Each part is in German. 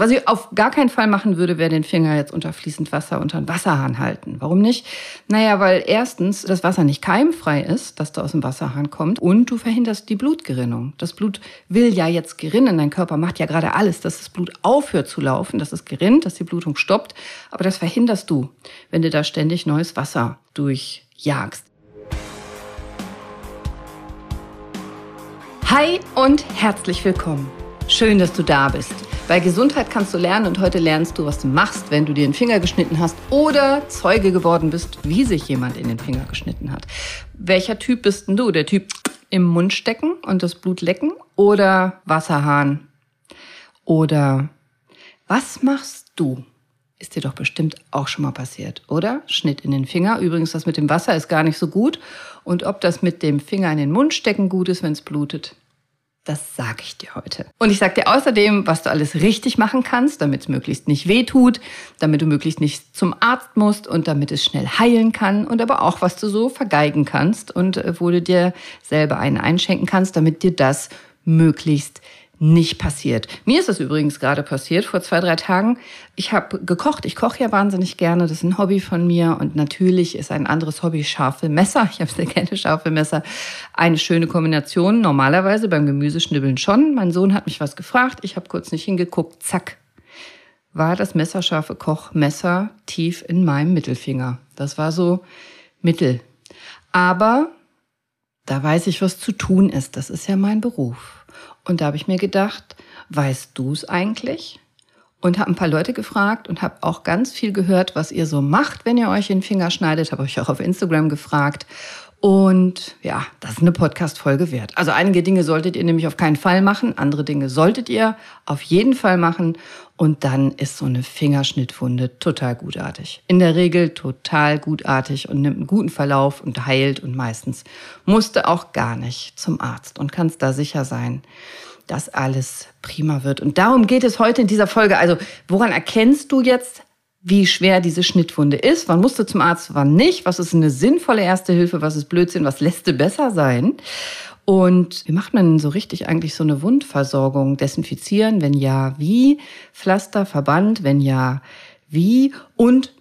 Was ich auf gar keinen Fall machen würde, wäre den Finger jetzt unter fließend Wasser unter einen Wasserhahn halten. Warum nicht? Naja, weil erstens das Wasser nicht keimfrei ist, das da aus dem Wasserhahn kommt und du verhinderst die Blutgerinnung. Das Blut will ja jetzt gerinnen. Dein Körper macht ja gerade alles, dass das Blut aufhört zu laufen, dass es gerinnt, dass die Blutung stoppt. Aber das verhinderst du, wenn du da ständig neues Wasser durchjagst. Hi und herzlich willkommen. Schön, dass du da bist. Bei Gesundheit kannst du lernen und heute lernst du, was du machst, wenn du dir den Finger geschnitten hast oder Zeuge geworden bist, wie sich jemand in den Finger geschnitten hat. Welcher Typ bist denn du? Der Typ im Mund stecken und das Blut lecken oder Wasserhahn? Oder was machst du? Ist dir doch bestimmt auch schon mal passiert, oder? Schnitt in den Finger. Übrigens, das mit dem Wasser ist gar nicht so gut. Und ob das mit dem Finger in den Mund stecken gut ist, wenn es blutet, das sage ich dir heute. Und ich sage dir außerdem, was du alles richtig machen kannst, damit es möglichst nicht weh tut, damit du möglichst nicht zum Arzt musst und damit es schnell heilen kann und aber auch, was du so vergeigen kannst und äh, wo du dir selber einen einschenken kannst, damit dir das möglichst nicht passiert. Mir ist das übrigens gerade passiert vor zwei, drei Tagen. Ich habe gekocht. Ich koche ja wahnsinnig gerne. Das ist ein Hobby von mir. Und natürlich ist ein anderes Hobby scharfe Messer. Ich habe sehr gerne scharfe Messer. Eine schöne Kombination. Normalerweise beim Gemüseschnibbeln schon. Mein Sohn hat mich was gefragt. Ich habe kurz nicht hingeguckt. Zack. War das messerscharfe Kochmesser tief in meinem Mittelfinger. Das war so mittel. Aber da weiß ich, was zu tun ist. Das ist ja mein Beruf. Und da habe ich mir gedacht, weißt du es eigentlich? Und habe ein paar Leute gefragt und habe auch ganz viel gehört, was ihr so macht, wenn ihr euch den Finger schneidet. Habe euch auch auf Instagram gefragt. Und ja, das ist eine Podcast-Folge wert. Also einige Dinge solltet ihr nämlich auf keinen Fall machen, andere Dinge solltet ihr auf jeden Fall machen. Und dann ist so eine Fingerschnittwunde total gutartig. In der Regel total gutartig und nimmt einen guten Verlauf und heilt. Und meistens musste auch gar nicht zum Arzt und kannst da sicher sein, dass alles prima wird. Und darum geht es heute in dieser Folge. Also woran erkennst du jetzt, wie schwer diese Schnittwunde ist? Wann musst du zum Arzt, wann nicht? Was ist eine sinnvolle erste Hilfe? Was ist Blödsinn? Was lässt du besser sein? Und wie macht man so richtig eigentlich so eine Wundversorgung? Desinfizieren? Wenn ja, wie? Pflaster, Verband? Wenn ja, wie? Und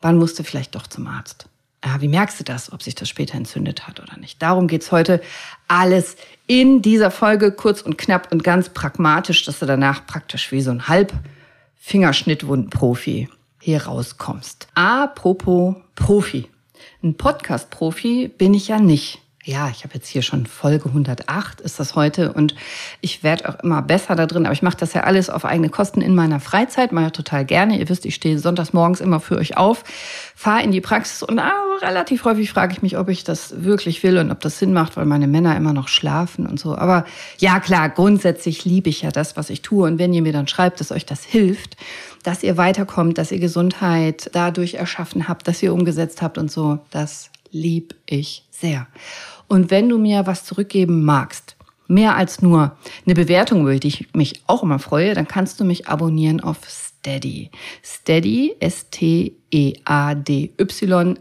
wann musst du vielleicht doch zum Arzt? Ja, wie merkst du das, ob sich das später entzündet hat oder nicht? Darum geht's heute alles in dieser Folge, kurz und knapp und ganz pragmatisch, dass du danach praktisch wie so ein Halb-Fingerschnittwunden-Profi hier rauskommst. Apropos Profi. Ein Podcast-Profi bin ich ja nicht ja, ich habe jetzt hier schon Folge 108 ist das heute und ich werde auch immer besser da drin, aber ich mache das ja alles auf eigene Kosten in meiner Freizeit, mache total gerne. Ihr wisst, ich stehe sonntags morgens immer für euch auf, fahre in die Praxis und ah, relativ häufig frage ich mich, ob ich das wirklich will und ob das Sinn macht, weil meine Männer immer noch schlafen und so. Aber ja, klar, grundsätzlich liebe ich ja das, was ich tue und wenn ihr mir dann schreibt, dass euch das hilft, dass ihr weiterkommt, dass ihr Gesundheit dadurch erschaffen habt, dass ihr umgesetzt habt und so, das lieb ich sehr. Und wenn du mir was zurückgeben magst, mehr als nur eine Bewertung, über die ich mich auch immer freue, dann kannst du mich abonnieren auf Steady. Steady, S-T-E-A-D-Y,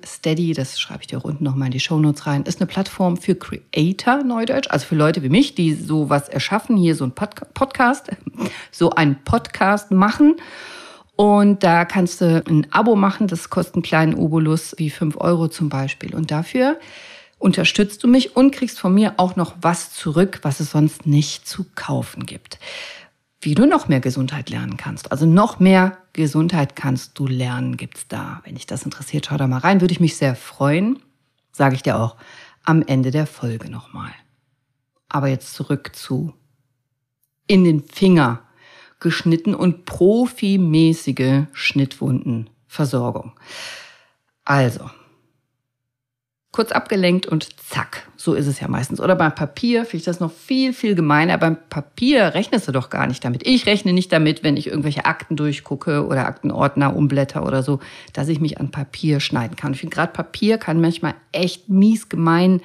Steady, das schreibe ich dir unten nochmal in die Shownotes rein, ist eine Plattform für Creator, Neudeutsch, also für Leute wie mich, die sowas erschaffen, hier so ein Podcast, so ein Podcast machen. Und da kannst du ein Abo machen, das kostet einen kleinen Obolus, wie fünf Euro zum Beispiel. Und dafür unterstützt du mich und kriegst von mir auch noch was zurück, was es sonst nicht zu kaufen gibt. Wie du noch mehr Gesundheit lernen kannst. Also noch mehr Gesundheit kannst du lernen, gibt's da. Wenn dich das interessiert, schau da mal rein. Würde ich mich sehr freuen. Sage ich dir auch am Ende der Folge nochmal. Aber jetzt zurück zu in den Finger geschnitten und profimäßige Schnittwundenversorgung. Also, kurz abgelenkt und zack. So ist es ja meistens. Oder beim Papier finde ich das noch viel, viel gemeiner. Beim Papier rechnest du doch gar nicht damit. Ich rechne nicht damit, wenn ich irgendwelche Akten durchgucke oder Aktenordner umblätter oder so, dass ich mich an Papier schneiden kann. Ich finde gerade Papier kann manchmal echt mies gemein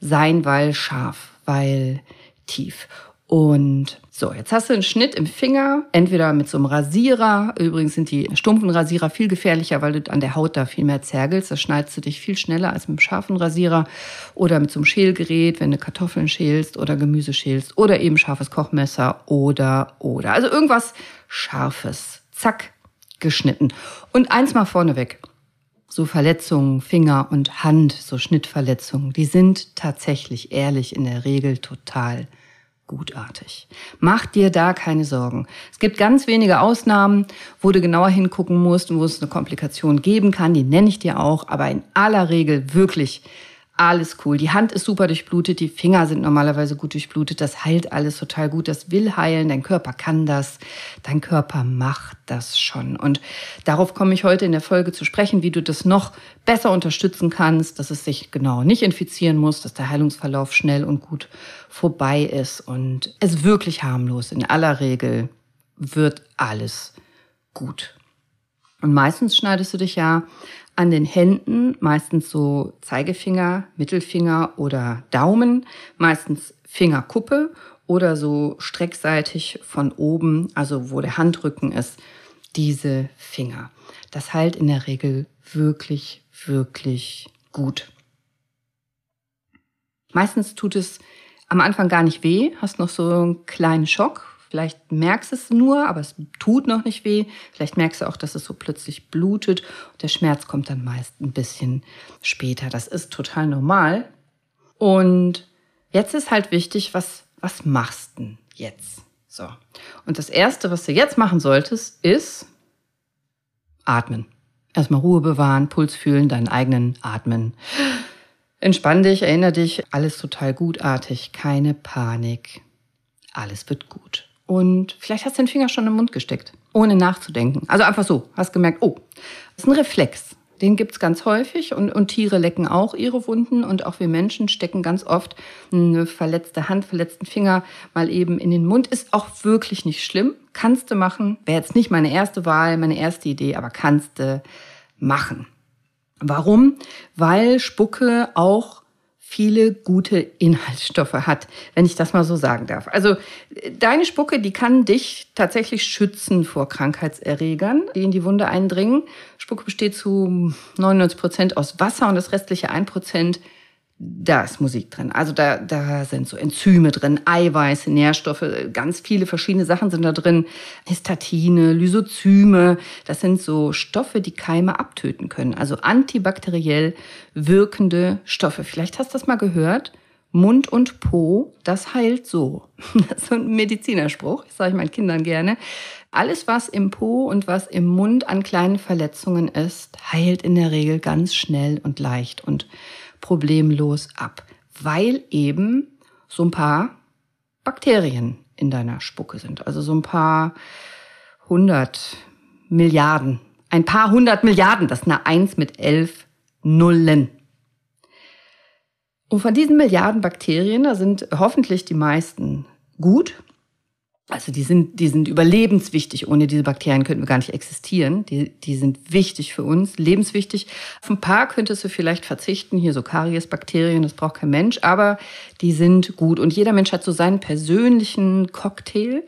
sein, weil scharf, weil tief. Und so, jetzt hast du einen Schnitt im Finger, entweder mit so einem Rasierer. Übrigens sind die stumpfen Rasierer viel gefährlicher, weil du an der Haut da viel mehr zergelst. Da schneidest du dich viel schneller als mit einem scharfen Rasierer. Oder mit so einem Schälgerät, wenn du Kartoffeln schälst oder Gemüse schälst. Oder eben scharfes Kochmesser oder, oder. Also irgendwas Scharfes. Zack, geschnitten. Und eins mal vorneweg so Verletzungen, Finger und Hand, so Schnittverletzungen, die sind tatsächlich ehrlich in der Regel total gutartig. Mach dir da keine Sorgen. Es gibt ganz wenige Ausnahmen, wo du genauer hingucken musst und wo es eine Komplikation geben kann. Die nenne ich dir auch, aber in aller Regel wirklich alles cool. Die Hand ist super durchblutet, die Finger sind normalerweise gut durchblutet. Das heilt alles total gut. Das will heilen. Dein Körper kann das. Dein Körper macht das schon. Und darauf komme ich heute in der Folge zu sprechen, wie du das noch besser unterstützen kannst, dass es sich genau nicht infizieren muss, dass der Heilungsverlauf schnell und gut vorbei ist und es wirklich harmlos. In aller Regel wird alles gut. Und meistens schneidest du dich ja an den Händen, meistens so Zeigefinger, Mittelfinger oder Daumen, meistens Fingerkuppe oder so streckseitig von oben, also wo der Handrücken ist, diese Finger. Das heilt in der Regel wirklich, wirklich gut. Meistens tut es am Anfang gar nicht weh, hast noch so einen kleinen Schock, Vielleicht merkst du es nur, aber es tut noch nicht weh. Vielleicht merkst du auch, dass es so plötzlich blutet. Der Schmerz kommt dann meist ein bisschen später. Das ist total normal. Und jetzt ist halt wichtig, was, was machst du jetzt? So. Und das erste, was du jetzt machen solltest, ist atmen. Erstmal Ruhe bewahren, Puls fühlen, deinen eigenen Atmen. Entspann dich, erinnere dich, alles total gutartig, keine Panik. Alles wird gut. Und vielleicht hast du den Finger schon im Mund gesteckt, ohne nachzudenken. Also einfach so, hast gemerkt, oh, das ist ein Reflex. Den gibt's ganz häufig und, und Tiere lecken auch ihre Wunden und auch wir Menschen stecken ganz oft eine verletzte Hand, verletzten Finger mal eben in den Mund. Ist auch wirklich nicht schlimm. Kannst du machen. Wäre jetzt nicht meine erste Wahl, meine erste Idee, aber kannst du machen. Warum? Weil Spucke auch viele gute Inhaltsstoffe hat, wenn ich das mal so sagen darf. Also deine Spucke, die kann dich tatsächlich schützen vor Krankheitserregern, die in die Wunde eindringen. Spucke besteht zu 99 Prozent aus Wasser und das restliche 1 Prozent da ist Musik drin. Also da, da sind so Enzyme drin, Eiweiße, Nährstoffe, ganz viele verschiedene Sachen sind da drin. Histatine, Lysozyme, das sind so Stoffe, die Keime abtöten können. Also antibakteriell wirkende Stoffe. Vielleicht hast du das mal gehört. Mund und Po, das heilt so. Das ist so ein Medizinerspruch, das sage ich meinen Kindern gerne. Alles, was im Po und was im Mund an kleinen Verletzungen ist, heilt in der Regel ganz schnell und leicht. Und problemlos ab, weil eben so ein paar Bakterien in deiner Spucke sind. Also so ein paar hundert Milliarden. Ein paar hundert Milliarden, das ist eine Eins mit elf Nullen. Und von diesen Milliarden Bakterien, da sind hoffentlich die meisten gut also die sind, die sind überlebenswichtig. Ohne diese Bakterien könnten wir gar nicht existieren. Die, die sind wichtig für uns, lebenswichtig. Auf ein paar könntest du vielleicht verzichten. Hier so Kariesbakterien, das braucht kein Mensch. Aber die sind gut. Und jeder Mensch hat so seinen persönlichen Cocktail.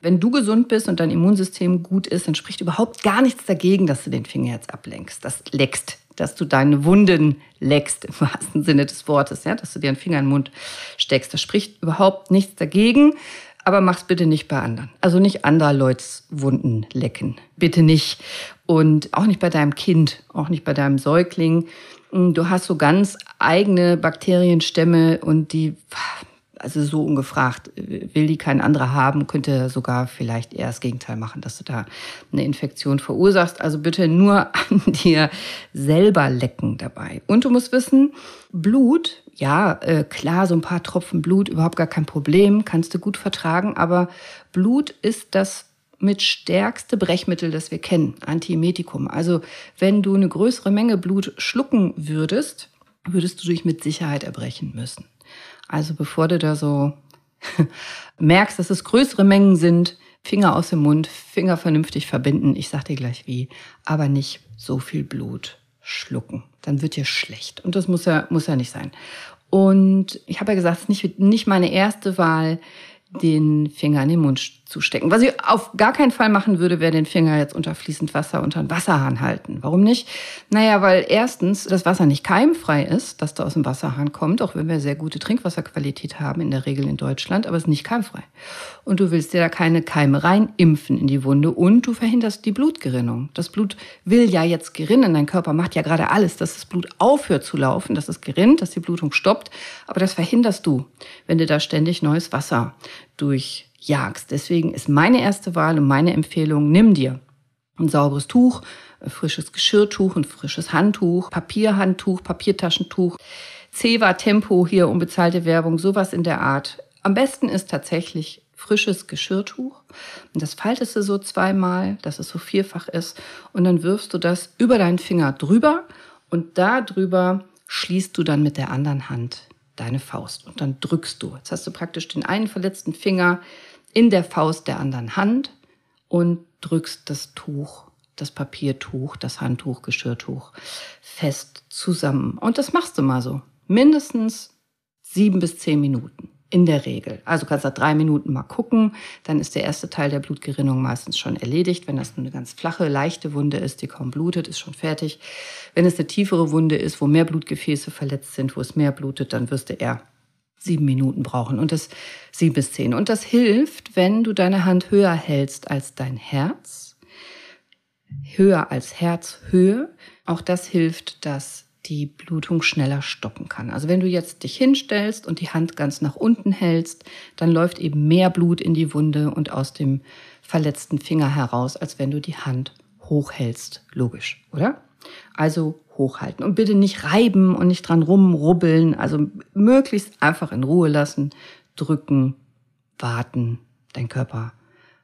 Wenn du gesund bist und dein Immunsystem gut ist, dann spricht überhaupt gar nichts dagegen, dass du den Finger jetzt ablenkst. Das leckst, dass du deine Wunden leckst, im wahrsten Sinne des Wortes, ja, dass du dir einen Finger in den Mund steckst. Das spricht überhaupt nichts dagegen aber mach's bitte nicht bei anderen. Also nicht anderer Leuts Wunden lecken. Bitte nicht. Und auch nicht bei deinem Kind, auch nicht bei deinem Säugling. Du hast so ganz eigene Bakterienstämme und die, also so ungefragt, will die kein anderer haben, könnte sogar vielleicht eher das Gegenteil machen, dass du da eine Infektion verursachst. Also bitte nur an dir selber lecken dabei. Und du musst wissen, Blut ja, äh, klar, so ein paar Tropfen Blut, überhaupt gar kein Problem, kannst du gut vertragen, aber Blut ist das mit stärkste Brechmittel, das wir kennen, Antiemetikum. Also wenn du eine größere Menge Blut schlucken würdest, würdest du dich mit Sicherheit erbrechen müssen. Also bevor du da so merkst, dass es größere Mengen sind, Finger aus dem Mund, Finger vernünftig verbinden, ich sag dir gleich wie, aber nicht so viel Blut schlucken. Dann wird dir schlecht. Und das muss ja, muss ja nicht sein. Und ich habe ja gesagt, es ist nicht, nicht meine erste Wahl. den Finger in den Mund zu stecken. Was ich auf gar keinen Fall machen würde, wäre den Finger jetzt unter fließend Wasser unter den Wasserhahn halten. Warum nicht? Naja, weil erstens das Wasser nicht keimfrei ist, das da aus dem Wasserhahn kommt, auch wenn wir sehr gute Trinkwasserqualität haben, in der Regel in Deutschland, aber es ist nicht keimfrei. Und du willst dir da keine Keime reinimpfen in die Wunde und du verhinderst die Blutgerinnung. Das Blut will ja jetzt gerinnen. Dein Körper macht ja gerade alles, dass das Blut aufhört zu laufen, dass es gerinnt, dass die Blutung stoppt. Aber das verhinderst du, wenn du da ständig neues Wasser durchjagst. Deswegen ist meine erste Wahl und meine Empfehlung, nimm dir ein sauberes Tuch, ein frisches Geschirrtuch, ein frisches Handtuch, Papierhandtuch, Papiertaschentuch, Ceva Tempo hier unbezahlte Werbung, sowas in der Art. Am besten ist tatsächlich frisches Geschirrtuch. Und das faltest du so zweimal, dass es so vierfach ist. Und dann wirfst du das über deinen Finger drüber und da drüber schließt du dann mit der anderen Hand deine Faust und dann drückst du. Jetzt hast du praktisch den einen verletzten Finger in der Faust der anderen Hand und drückst das Tuch, das Papiertuch, das Handtuch, Geschirrtuch fest zusammen. Und das machst du mal so. Mindestens sieben bis zehn Minuten in der Regel. Also kannst du drei Minuten mal gucken, dann ist der erste Teil der Blutgerinnung meistens schon erledigt. Wenn das eine ganz flache, leichte Wunde ist, die kaum blutet, ist schon fertig. Wenn es eine tiefere Wunde ist, wo mehr Blutgefäße verletzt sind, wo es mehr blutet, dann wirst du eher sieben Minuten brauchen und das sieben bis zehn. Und das hilft, wenn du deine Hand höher hältst als dein Herz, höher als Herzhöhe. Auch das hilft, dass die Blutung schneller stoppen kann. Also wenn du jetzt dich hinstellst und die Hand ganz nach unten hältst, dann läuft eben mehr Blut in die Wunde und aus dem verletzten Finger heraus, als wenn du die Hand hochhältst. Logisch, oder? Also hochhalten und bitte nicht reiben und nicht dran rumrubbeln. Also möglichst einfach in Ruhe lassen, drücken, warten. Dein Körper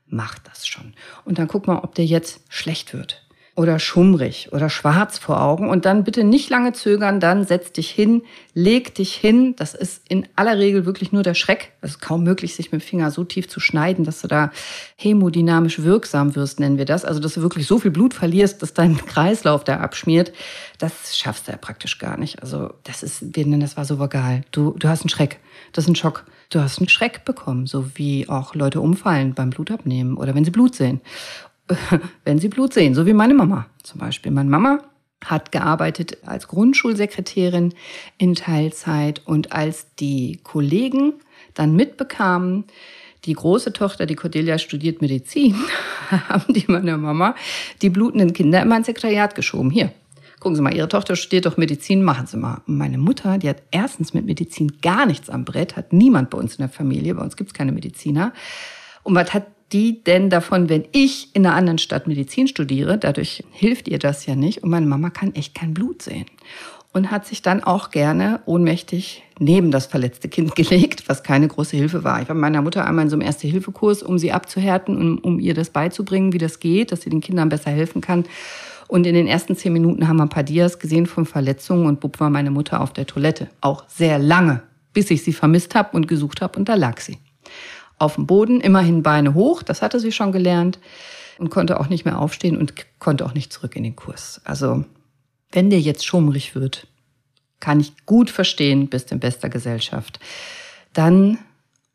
macht das schon. Und dann guck mal, ob der jetzt schlecht wird oder schummrig oder schwarz vor Augen und dann bitte nicht lange zögern, dann setz dich hin, leg dich hin. Das ist in aller Regel wirklich nur der Schreck. Es ist kaum möglich, sich mit dem Finger so tief zu schneiden, dass du da hämodynamisch wirksam wirst, nennen wir das. Also, dass du wirklich so viel Blut verlierst, dass dein Kreislauf da abschmiert. Das schaffst du ja praktisch gar nicht. Also, das ist, wir nennen das vasovagal. Du, du hast einen Schreck. Das ist ein Schock. Du hast einen Schreck bekommen, so wie auch Leute umfallen beim Blutabnehmen oder wenn sie Blut sehen. wenn sie Blut sehen, so wie meine Mama zum Beispiel. Meine Mama hat gearbeitet als Grundschulsekretärin in Teilzeit und als die Kollegen dann mitbekamen, die große Tochter, die Cordelia, studiert Medizin, haben die meiner Mama die blutenden Kinder immer ins Sekretariat geschoben. Hier, gucken Sie mal, Ihre Tochter studiert doch Medizin, machen Sie mal. Meine Mutter, die hat erstens mit Medizin gar nichts am Brett, hat niemand bei uns in der Familie, bei uns gibt es keine Mediziner. Und was hat die denn davon, wenn ich in einer anderen Stadt Medizin studiere? Dadurch hilft ihr das ja nicht. Und meine Mama kann echt kein Blut sehen. Und hat sich dann auch gerne ohnmächtig neben das verletzte Kind gelegt, was keine große Hilfe war. Ich war meiner Mutter einmal in so einem Erste-Hilfe-Kurs, um sie abzuhärten und um ihr das beizubringen, wie das geht, dass sie den Kindern besser helfen kann. Und in den ersten zehn Minuten haben wir ein paar Dias gesehen von Verletzungen und bub war meine Mutter auf der Toilette. Auch sehr lange, bis ich sie vermisst habe und gesucht habe und da lag sie auf dem Boden, immerhin Beine hoch, das hatte sie schon gelernt und konnte auch nicht mehr aufstehen und konnte auch nicht zurück in den Kurs. Also, wenn der jetzt schummrig wird, kann ich gut verstehen, bist in bester Gesellschaft. Dann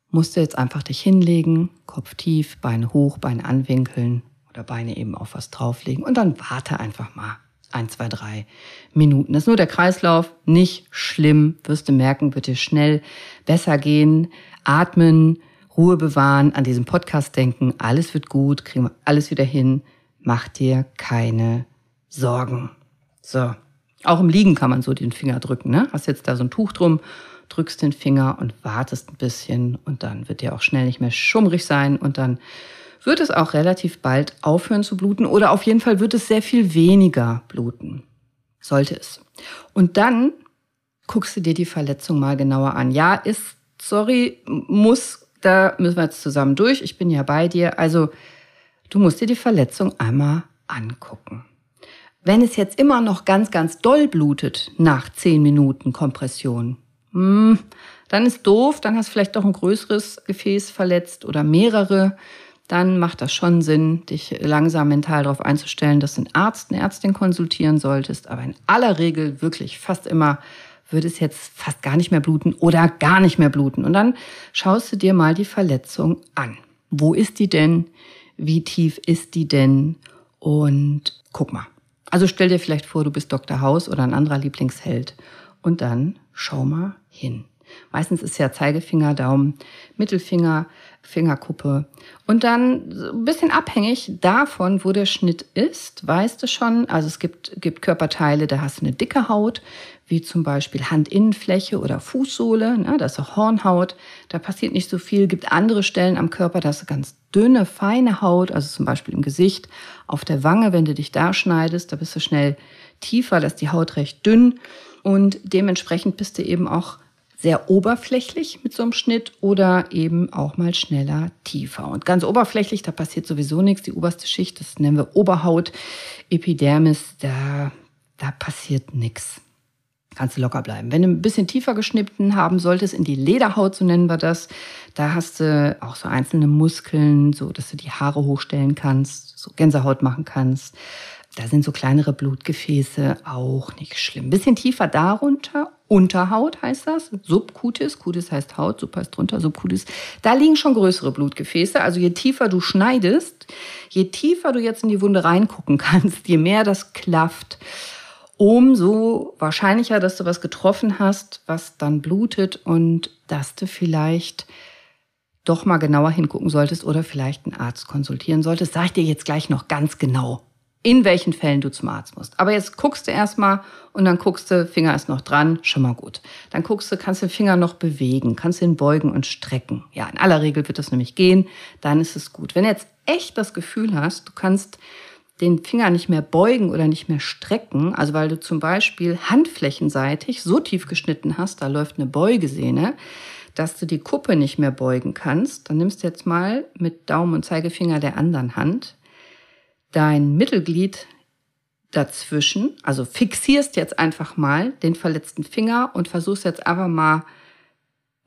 musst du jetzt einfach dich hinlegen, Kopf tief, Beine hoch, Beine anwinkeln oder Beine eben auf was drauflegen und dann warte einfach mal. Ein, zwei, drei Minuten. Das ist nur der Kreislauf, nicht schlimm, wirst du merken, wird dir schnell besser gehen. Atmen, Ruhe bewahren, an diesem Podcast denken, alles wird gut, kriegen wir alles wieder hin, mach dir keine Sorgen. So. Auch im Liegen kann man so den Finger drücken, ne? Hast jetzt da so ein Tuch drum, drückst den Finger und wartest ein bisschen und dann wird dir auch schnell nicht mehr schummrig sein und dann wird es auch relativ bald aufhören zu bluten oder auf jeden Fall wird es sehr viel weniger bluten. Sollte es. Und dann guckst du dir die Verletzung mal genauer an. Ja, ist, sorry, muss da müssen wir jetzt zusammen durch. Ich bin ja bei dir. Also, du musst dir die Verletzung einmal angucken. Wenn es jetzt immer noch ganz, ganz doll blutet nach zehn Minuten Kompression, hm, dann ist doof, dann hast du vielleicht doch ein größeres Gefäß verletzt oder mehrere. Dann macht das schon Sinn, dich langsam mental darauf einzustellen, dass du einen Arzt, eine Ärztin konsultieren solltest. Aber in aller Regel wirklich fast immer würde es jetzt fast gar nicht mehr bluten oder gar nicht mehr bluten. Und dann schaust du dir mal die Verletzung an. Wo ist die denn? Wie tief ist die denn? Und guck mal. Also stell dir vielleicht vor, du bist Dr. Haus oder ein anderer Lieblingsheld. Und dann schau mal hin. Meistens ist ja Zeigefinger, Daumen, Mittelfinger, Fingerkuppe. Und dann ein bisschen abhängig davon, wo der Schnitt ist, weißt du schon. Also es gibt, gibt Körperteile, da hast du eine dicke Haut, wie zum Beispiel Handinnenfläche oder Fußsohle. Ne, da ist auch Hornhaut. Da passiert nicht so viel. Gibt andere Stellen am Körper, da hast du ganz dünne, feine Haut, also zum Beispiel im Gesicht, auf der Wange, wenn du dich da schneidest, da bist du schnell tiefer, da ist die Haut recht dünn. Und dementsprechend bist du eben auch sehr oberflächlich mit so einem Schnitt oder eben auch mal schneller tiefer. Und ganz oberflächlich, da passiert sowieso nichts. Die oberste Schicht, das nennen wir Oberhaut, Epidermis, da, da passiert nichts. Kannst du locker bleiben. Wenn du ein bisschen tiefer geschnitten haben solltest, in die Lederhaut, so nennen wir das, da hast du auch so einzelne Muskeln, so dass du die Haare hochstellen kannst, so Gänsehaut machen kannst. Da sind so kleinere Blutgefäße auch nicht schlimm. Bisschen tiefer darunter, Unterhaut heißt das, Subcutis, Cutis heißt Haut, Sub heißt drunter, Subcutis. Da liegen schon größere Blutgefäße. Also je tiefer du schneidest, je tiefer du jetzt in die Wunde reingucken kannst, je mehr das klafft, umso wahrscheinlicher, dass du was getroffen hast, was dann blutet und dass du vielleicht doch mal genauer hingucken solltest oder vielleicht einen Arzt konsultieren solltest. Sag ich dir jetzt gleich noch ganz genau, in welchen Fällen du zum Arzt musst. Aber jetzt guckst du erstmal und dann guckst du, Finger ist noch dran, schon mal gut. Dann guckst du, kannst du den Finger noch bewegen, kannst du ihn beugen und strecken. Ja, in aller Regel wird das nämlich gehen, dann ist es gut. Wenn du jetzt echt das Gefühl hast, du kannst den Finger nicht mehr beugen oder nicht mehr strecken, also weil du zum Beispiel handflächenseitig so tief geschnitten hast, da läuft eine Beugesehne, dass du die Kuppe nicht mehr beugen kannst, dann nimmst du jetzt mal mit Daumen und Zeigefinger der anderen Hand dein Mittelglied dazwischen, also fixierst jetzt einfach mal den verletzten Finger und versuchst jetzt einfach mal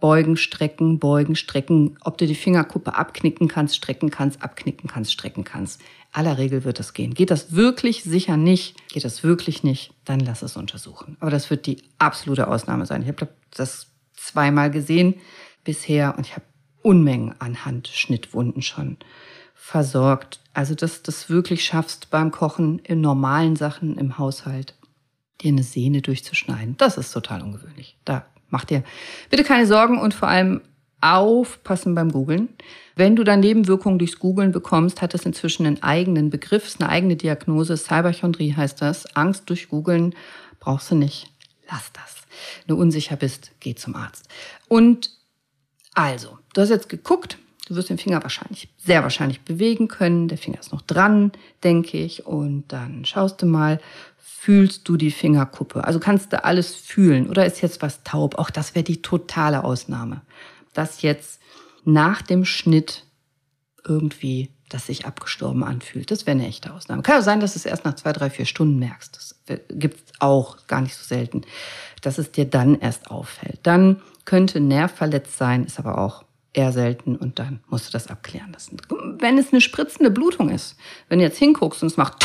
beugen, strecken, beugen, strecken, ob du die Fingerkuppe abknicken kannst, strecken kannst, abknicken kannst, strecken kannst. Aller Regel wird das gehen. Geht das wirklich sicher nicht? Geht das wirklich nicht? Dann lass es untersuchen. Aber das wird die absolute Ausnahme sein. Ich habe das zweimal gesehen bisher und ich habe Unmengen an Handschnittwunden schon versorgt. Also, dass du das wirklich schaffst beim Kochen in normalen Sachen im Haushalt, dir eine Sehne durchzuschneiden. Das ist total ungewöhnlich. Da mach dir bitte keine Sorgen und vor allem aufpassen beim Googlen. Wenn du dann Nebenwirkungen durchs Googlen bekommst, hat das inzwischen einen eigenen Begriff, eine eigene Diagnose. Cyberchondrie heißt das. Angst durch Googlen brauchst du nicht. Lass das. Wenn du unsicher bist, geh zum Arzt. Und also, du hast jetzt geguckt, Du wirst den Finger wahrscheinlich, sehr wahrscheinlich bewegen können. Der Finger ist noch dran, denke ich. Und dann schaust du mal, fühlst du die Fingerkuppe? Also kannst du alles fühlen oder ist jetzt was taub? Auch das wäre die totale Ausnahme. Dass jetzt nach dem Schnitt irgendwie das sich abgestorben anfühlt. Das wäre eine echte Ausnahme. Kann ja sein, dass du es erst nach zwei, drei, vier Stunden merkst. Das gibt es auch gar nicht so selten, dass es dir dann erst auffällt. Dann könnte Nerv verletzt sein, ist aber auch eher selten und dann musst du das abklären lassen. Wenn es eine spritzende Blutung ist, wenn du jetzt hinguckst und es macht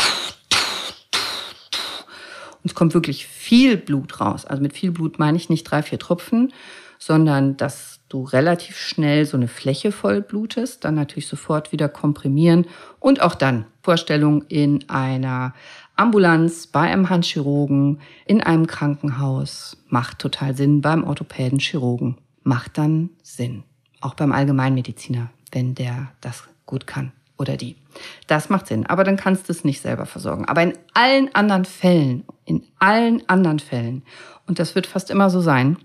und es kommt wirklich viel Blut raus, also mit viel Blut meine ich nicht drei, vier Tropfen, sondern dass du relativ schnell so eine Fläche voll blutest, dann natürlich sofort wieder komprimieren und auch dann Vorstellung in einer Ambulanz, bei einem Handchirurgen, in einem Krankenhaus macht total Sinn, beim Orthopäden, Chirurgen macht dann Sinn. Auch beim Allgemeinmediziner, wenn der das gut kann oder die. Das macht Sinn. Aber dann kannst du es nicht selber versorgen. Aber in allen anderen Fällen, in allen anderen Fällen, und das wird fast immer so sein,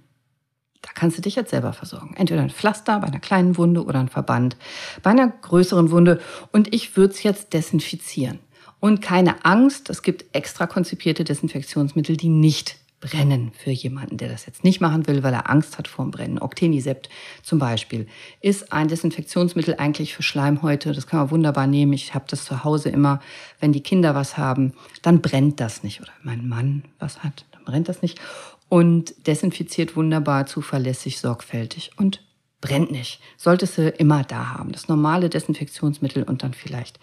da kannst du dich jetzt selber versorgen. Entweder ein Pflaster bei einer kleinen Wunde oder ein Verband bei einer größeren Wunde. Und ich würde es jetzt desinfizieren. Und keine Angst, es gibt extra konzipierte Desinfektionsmittel, die nicht Brennen für jemanden, der das jetzt nicht machen will, weil er Angst hat vor dem Brennen. Octenisept zum Beispiel ist ein Desinfektionsmittel eigentlich für Schleimhäute. Das kann man wunderbar nehmen. Ich habe das zu Hause immer. Wenn die Kinder was haben, dann brennt das nicht. Oder mein Mann was hat, dann brennt das nicht. Und desinfiziert wunderbar, zuverlässig, sorgfältig und brennt nicht. Solltest du immer da haben. Das normale Desinfektionsmittel und dann vielleicht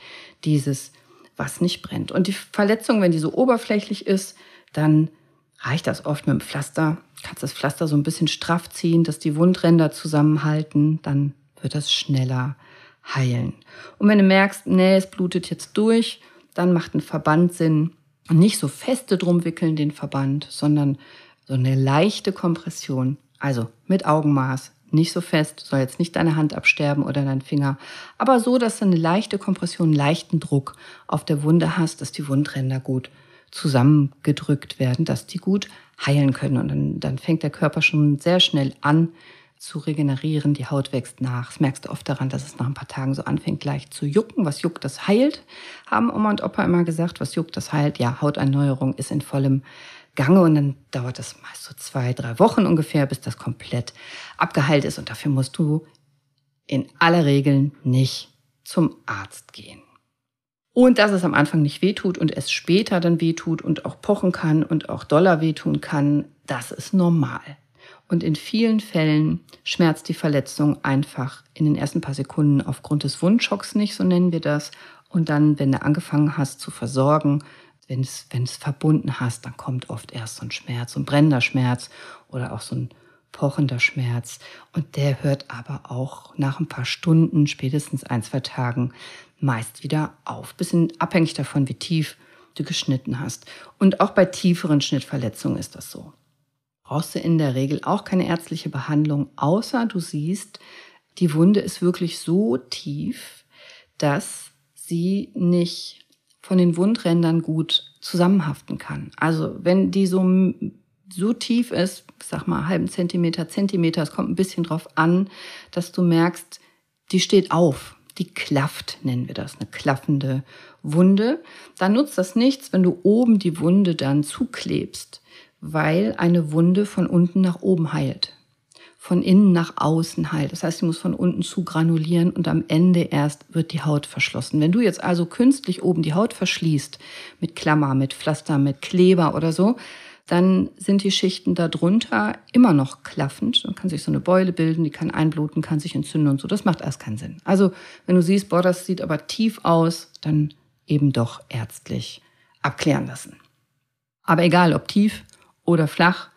dieses, was nicht brennt. Und die Verletzung, wenn die so oberflächlich ist, dann reicht das oft mit dem Pflaster. Kannst das Pflaster so ein bisschen straff ziehen, dass die Wundränder zusammenhalten, dann wird das schneller heilen. Und wenn du merkst, nee, es blutet jetzt durch, dann macht ein Verband Sinn. Und nicht so feste drum wickeln den Verband, sondern so eine leichte Kompression. Also mit Augenmaß, nicht so fest, soll jetzt nicht deine Hand absterben oder dein Finger, aber so, dass du eine leichte Kompression, leichten Druck auf der Wunde hast, dass die Wundränder gut zusammengedrückt werden, dass die gut heilen können. Und dann, dann fängt der Körper schon sehr schnell an zu regenerieren, die Haut wächst nach. Das merkst du oft daran, dass es nach ein paar Tagen so anfängt gleich zu jucken. Was juckt, das heilt, haben Oma und Opa immer gesagt. Was juckt, das heilt. Ja, Hauterneuerung ist in vollem Gange und dann dauert das meist so zwei, drei Wochen ungefähr, bis das komplett abgeheilt ist. Und dafür musst du in aller Regel nicht zum Arzt gehen. Und dass es am Anfang nicht wehtut und es später dann wehtut und auch pochen kann und auch doller wehtun kann, das ist normal. Und in vielen Fällen schmerzt die Verletzung einfach in den ersten paar Sekunden aufgrund des Wundschocks nicht, so nennen wir das. Und dann, wenn du angefangen hast zu versorgen, wenn es, wenn es verbunden hast, dann kommt oft erst so ein Schmerz, so ein brennender Schmerz oder auch so ein pochender Schmerz. Und der hört aber auch nach ein paar Stunden, spätestens ein, zwei Tagen, meist wieder auf. Bisschen abhängig davon, wie tief du geschnitten hast. Und auch bei tieferen Schnittverletzungen ist das so. Brauchst du in der Regel auch keine ärztliche Behandlung, außer du siehst, die Wunde ist wirklich so tief, dass sie nicht von den Wundrändern gut zusammenhaften kann. Also wenn die so, so tief ist, sag mal halben Zentimeter, Zentimeter, es kommt ein bisschen drauf an, dass du merkst, die steht auf, die klafft, nennen wir das, eine klaffende Wunde. Dann nutzt das nichts, wenn du oben die Wunde dann zuklebst, weil eine Wunde von unten nach oben heilt von innen nach außen heilt. Das heißt, sie muss von unten zu granulieren und am Ende erst wird die Haut verschlossen. Wenn du jetzt also künstlich oben die Haut verschließt, mit Klammer, mit Pflaster, mit Kleber oder so, dann sind die Schichten darunter immer noch klaffend. Dann kann sich so eine Beule bilden, die kann einbluten, kann sich entzünden und so. Das macht erst keinen Sinn. Also, wenn du siehst, boah, das sieht aber tief aus, dann eben doch ärztlich abklären lassen. Aber egal, ob tief oder flach,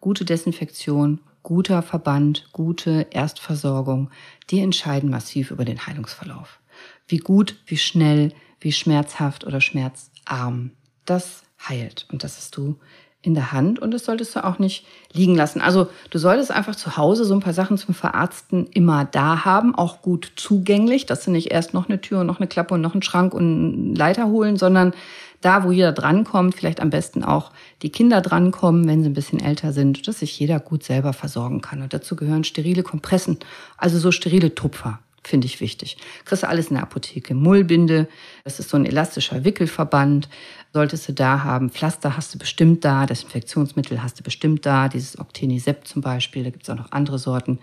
gute Desinfektion, guter Verband, gute Erstversorgung, die entscheiden massiv über den Heilungsverlauf. Wie gut, wie schnell, wie schmerzhaft oder schmerzarm das heilt. Und das hast du in der Hand und das solltest du auch nicht liegen lassen. Also du solltest einfach zu Hause so ein paar Sachen zum Verarzten immer da haben, auch gut zugänglich, dass du nicht erst noch eine Tür und noch eine Klappe und noch einen Schrank und einen Leiter holen, sondern da, wo jeder drankommt, vielleicht am besten auch die Kinder drankommen, wenn sie ein bisschen älter sind, dass sich jeder gut selber versorgen kann. Und dazu gehören sterile Kompressen, also so sterile Tupfer finde ich wichtig. Kriegst du alles in der Apotheke. Mullbinde, das ist so ein elastischer Wickelverband, solltest du da haben. Pflaster hast du bestimmt da, Desinfektionsmittel hast du bestimmt da, dieses Octenisept zum Beispiel, da gibt es auch noch andere Sorten.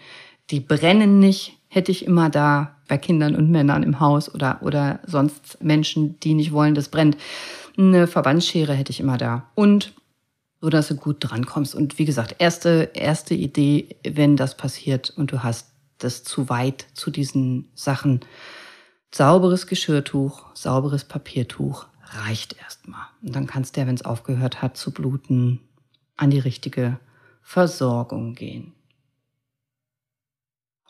Die brennen nicht, hätte ich immer da bei Kindern und Männern im Haus oder, oder sonst Menschen, die nicht wollen, das brennt. Eine Verbandsschere hätte ich immer da. Und so dass du gut drankommst. Und wie gesagt, erste, erste Idee, wenn das passiert und du hast das zu weit zu diesen Sachen. Sauberes Geschirrtuch, sauberes Papiertuch reicht erstmal. Und dann kannst du, wenn es aufgehört hat zu bluten, an die richtige Versorgung gehen.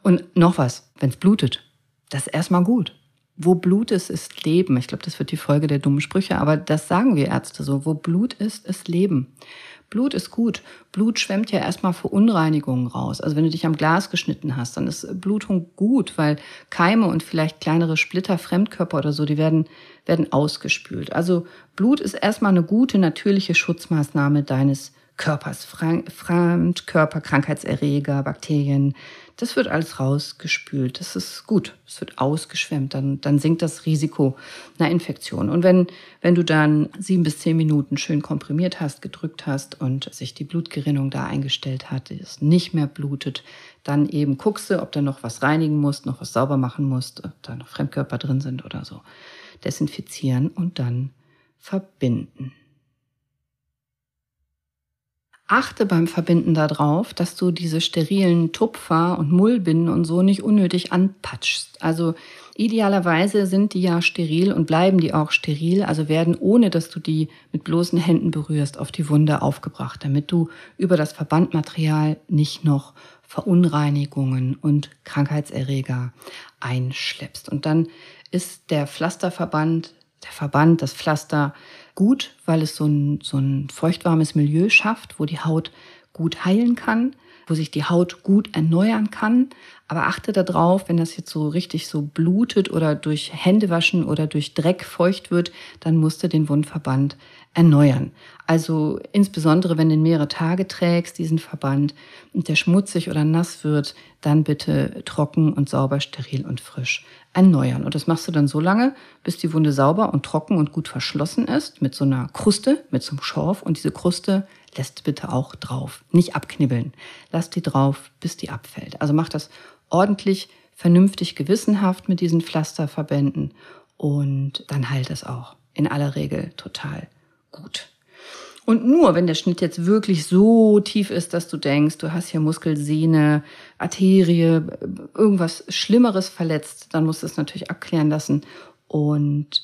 Und noch was, wenn es blutet, das ist erstmal gut. Wo Blut ist, ist Leben. Ich glaube, das wird die Folge der dummen Sprüche, aber das sagen wir Ärzte so. Wo Blut ist, ist Leben. Blut ist gut. Blut schwemmt ja erstmal vor Unreinigungen raus. Also wenn du dich am Glas geschnitten hast, dann ist Blutung gut, weil Keime und vielleicht kleinere Splitter, Fremdkörper oder so, die werden, werden ausgespült. Also Blut ist erstmal eine gute, natürliche Schutzmaßnahme deines Körpers. Fremdkörper, Krankheitserreger, Bakterien, das wird alles rausgespült. Das ist gut. Es wird ausgeschwemmt. Dann, dann sinkt das Risiko einer Infektion. Und wenn, wenn du dann sieben bis zehn Minuten schön komprimiert hast, gedrückt hast und sich die Blutgerinnung da eingestellt hat, es nicht mehr blutet, dann eben guckst du, ob da noch was reinigen musst, noch was sauber machen musst, ob da noch Fremdkörper drin sind oder so. Desinfizieren und dann verbinden. Achte beim Verbinden darauf, dass du diese sterilen Tupfer und Mullbinden und so nicht unnötig anpatschst. Also idealerweise sind die ja steril und bleiben die auch steril, also werden ohne dass du die mit bloßen Händen berührst auf die Wunde aufgebracht, damit du über das Verbandmaterial nicht noch Verunreinigungen und Krankheitserreger einschleppst. Und dann ist der Pflasterverband, der Verband, das Pflaster gut, weil es so ein, so ein feuchtwarmes Milieu schafft, wo die Haut gut heilen kann, wo sich die Haut gut erneuern kann. Aber achte darauf, wenn das jetzt so richtig so blutet oder durch Händewaschen oder durch Dreck feucht wird, dann musst du den Wundverband erneuern. Also insbesondere, wenn du mehrere Tage trägst, diesen Verband, und der schmutzig oder nass wird, dann bitte trocken und sauber, steril und frisch erneuern. Und das machst du dann so lange, bis die Wunde sauber und trocken und gut verschlossen ist, mit so einer Kruste, mit so einem Schorf. Und diese Kruste lässt bitte auch drauf. Nicht abknibbeln. Lass die drauf, bis die abfällt. Also mach das ordentlich, vernünftig, gewissenhaft mit diesen Pflasterverbänden. Und dann heilt es auch. In aller Regel total gut. Und nur wenn der Schnitt jetzt wirklich so tief ist, dass du denkst, du hast hier Muskelsehne, Arterie, irgendwas Schlimmeres verletzt, dann musst du es natürlich abklären lassen. Und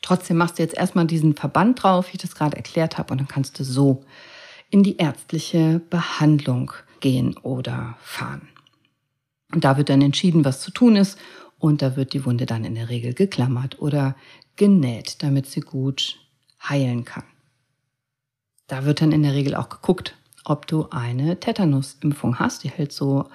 trotzdem machst du jetzt erstmal diesen Verband drauf, wie ich das gerade erklärt habe, und dann kannst du so in die ärztliche Behandlung gehen oder fahren. Und da wird dann entschieden, was zu tun ist. Und da wird die Wunde dann in der Regel geklammert oder genäht, damit sie gut heilen kann. Da wird dann in der Regel auch geguckt, ob du eine Tetanusimpfung hast. Die hält so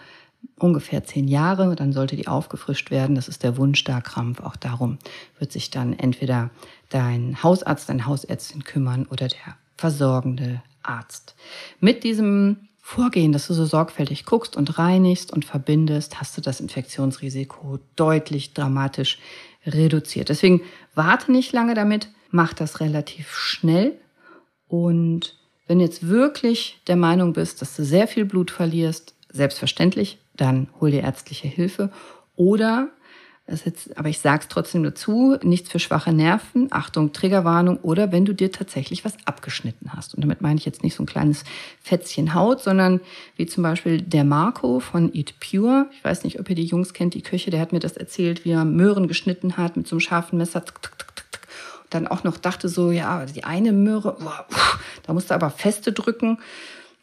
ungefähr zehn Jahre, dann sollte die aufgefrischt werden. Das ist der Wundstarkrampf. Auch darum wird sich dann entweder dein Hausarzt, deine Hausärztin kümmern oder der versorgende Arzt. Mit diesem Vorgehen, dass du so sorgfältig guckst und reinigst und verbindest, hast du das Infektionsrisiko deutlich dramatisch reduziert. Deswegen warte nicht lange damit, mach das relativ schnell und wenn jetzt wirklich der Meinung bist, dass du sehr viel Blut verlierst, selbstverständlich, dann hol dir ärztliche Hilfe. Oder, jetzt, aber ich sage es trotzdem dazu, nichts für schwache Nerven, Achtung, Triggerwarnung oder wenn du dir tatsächlich was abgeschnitten hast. Und damit meine ich jetzt nicht so ein kleines Fetzchen Haut, sondern wie zum Beispiel der Marco von Eat Pure. Ich weiß nicht, ob ihr die Jungs kennt, die Küche, der hat mir das erzählt, wie er Möhren geschnitten hat mit so einem scharfen Messer. Tuk, dann auch noch dachte so, ja, die eine Möhre, boah, da musste aber feste drücken.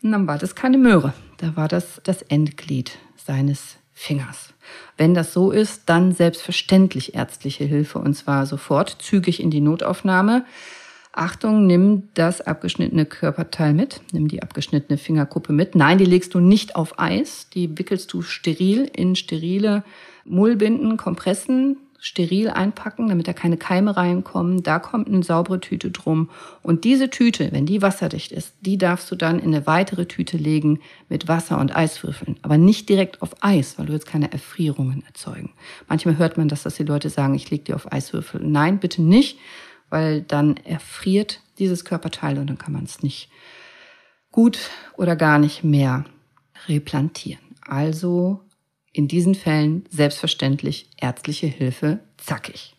Und dann war das keine Möhre. Da war das das Endglied seines Fingers. Wenn das so ist, dann selbstverständlich ärztliche Hilfe und zwar sofort zügig in die Notaufnahme. Achtung, nimm das abgeschnittene Körperteil mit, nimm die abgeschnittene Fingerkuppe mit. Nein, die legst du nicht auf Eis, die wickelst du steril in sterile Mullbinden, Kompressen, steril einpacken, damit da keine Keime reinkommen. Da kommt eine saubere Tüte drum. Und diese Tüte, wenn die wasserdicht ist, die darfst du dann in eine weitere Tüte legen mit Wasser und Eiswürfeln. Aber nicht direkt auf Eis, weil du jetzt keine Erfrierungen erzeugen. Manchmal hört man das, dass die Leute sagen, ich lege die auf Eiswürfel. Nein, bitte nicht, weil dann erfriert dieses Körperteil und dann kann man es nicht gut oder gar nicht mehr replantieren. Also in diesen Fällen selbstverständlich ärztliche Hilfe zackig.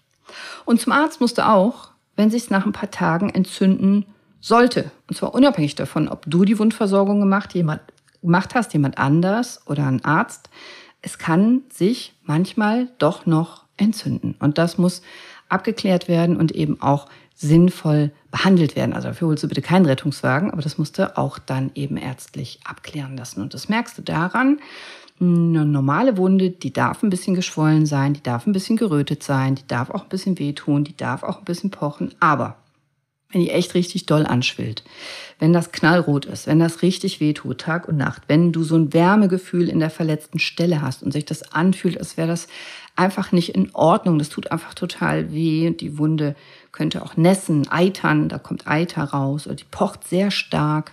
Und zum Arzt musst du auch, wenn sich's nach ein paar Tagen entzünden sollte. Und zwar unabhängig davon, ob du die Wundversorgung gemacht, jemand, gemacht hast, jemand anders oder ein Arzt. Es kann sich manchmal doch noch entzünden. Und das muss abgeklärt werden und eben auch sinnvoll behandelt werden. Also dafür holst du bitte keinen Rettungswagen, aber das musst du auch dann eben ärztlich abklären lassen. Und das merkst du daran, eine normale Wunde, die darf ein bisschen geschwollen sein, die darf ein bisschen gerötet sein, die darf auch ein bisschen wehtun, die darf auch ein bisschen pochen. Aber wenn die echt richtig doll anschwillt, wenn das knallrot ist, wenn das richtig wehtut, Tag und Nacht, wenn du so ein Wärmegefühl in der verletzten Stelle hast und sich das anfühlt, als wäre das einfach nicht in Ordnung, das tut einfach total weh, die Wunde könnte auch nässen, eitern, da kommt Eiter raus oder die pocht sehr stark,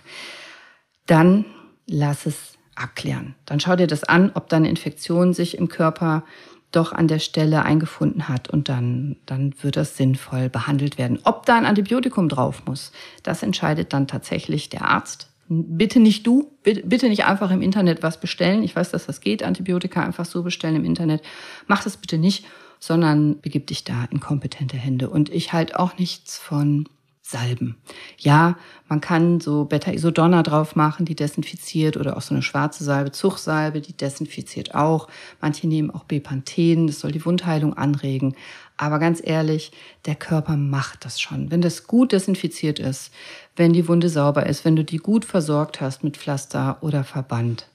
dann lass es abklären. Dann schau dir das an, ob deine Infektion sich im Körper doch an der Stelle eingefunden hat und dann, dann wird das sinnvoll behandelt werden. Ob da ein Antibiotikum drauf muss, das entscheidet dann tatsächlich der Arzt. Bitte nicht du, bitte nicht einfach im Internet was bestellen. Ich weiß, dass das geht, Antibiotika einfach so bestellen im Internet. Mach das bitte nicht, sondern begib dich da in kompetente Hände. Und ich halte auch nichts von Salben. Ja, man kann so Beta-Isodonna drauf machen, die desinfiziert, oder auch so eine schwarze Salbe, Zuchsalbe, die desinfiziert auch. Manche nehmen auch Bepanthen, das soll die Wundheilung anregen. Aber ganz ehrlich, der Körper macht das schon. Wenn das gut desinfiziert ist, wenn die Wunde sauber ist, wenn du die gut versorgt hast mit Pflaster oder Verband,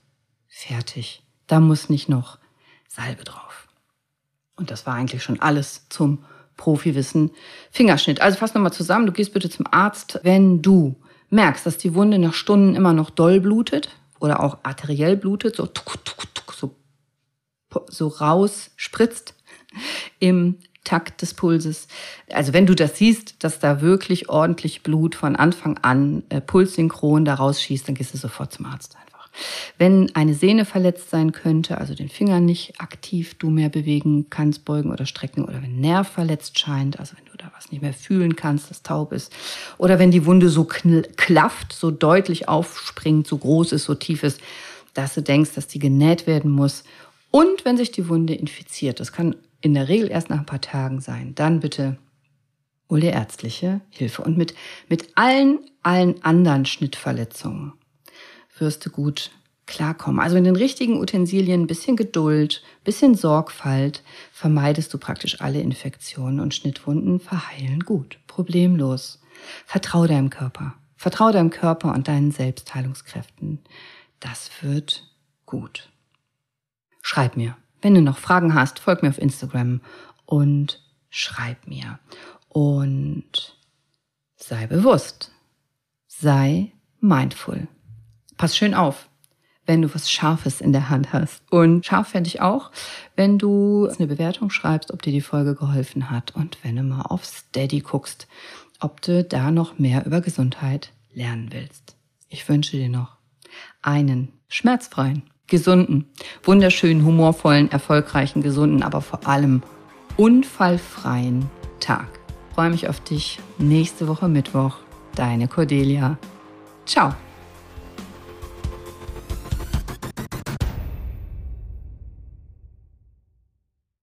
fertig. Da muss nicht noch Salbe drauf. Und das war eigentlich schon alles zum Profiwissen Fingerschnitt. Also fass nochmal zusammen, du gehst bitte zum Arzt, wenn du merkst, dass die Wunde nach Stunden immer noch doll blutet oder auch arteriell blutet, so, tuk, tuk, tuk, so, so raus spritzt im Takt des Pulses. Also wenn du das siehst, dass da wirklich ordentlich Blut von Anfang an äh, pulssynchron da rausschießt, dann gehst du sofort zum Arzt. Wenn eine Sehne verletzt sein könnte, also den Finger nicht aktiv du mehr bewegen kannst, beugen oder strecken, oder wenn Nerv verletzt scheint, also wenn du da was nicht mehr fühlen kannst, das taub ist, oder wenn die Wunde so klafft, so deutlich aufspringt, so groß ist, so tief ist, dass du denkst, dass die genäht werden muss. Und wenn sich die Wunde infiziert, das kann in der Regel erst nach ein paar Tagen sein, dann bitte hol dir ärztliche Hilfe. Und mit, mit allen, allen anderen Schnittverletzungen wirst du gut klarkommen. Also in den richtigen Utensilien ein bisschen Geduld, ein bisschen Sorgfalt vermeidest du praktisch alle Infektionen und Schnittwunden verheilen gut, problemlos. Vertrau deinem Körper. Vertrau deinem Körper und deinen Selbstheilungskräften. Das wird gut. Schreib mir. Wenn du noch Fragen hast, folg mir auf Instagram und schreib mir. Und sei bewusst. Sei mindful pass schön auf, wenn du was Scharfes in der Hand hast. Und scharf fände ich auch, wenn du eine Bewertung schreibst, ob dir die Folge geholfen hat und wenn du mal auf Steady guckst, ob du da noch mehr über Gesundheit lernen willst. Ich wünsche dir noch einen schmerzfreien, gesunden, wunderschönen, humorvollen, erfolgreichen, gesunden, aber vor allem unfallfreien Tag. Ich freue mich auf dich nächste Woche Mittwoch. Deine Cordelia. Ciao.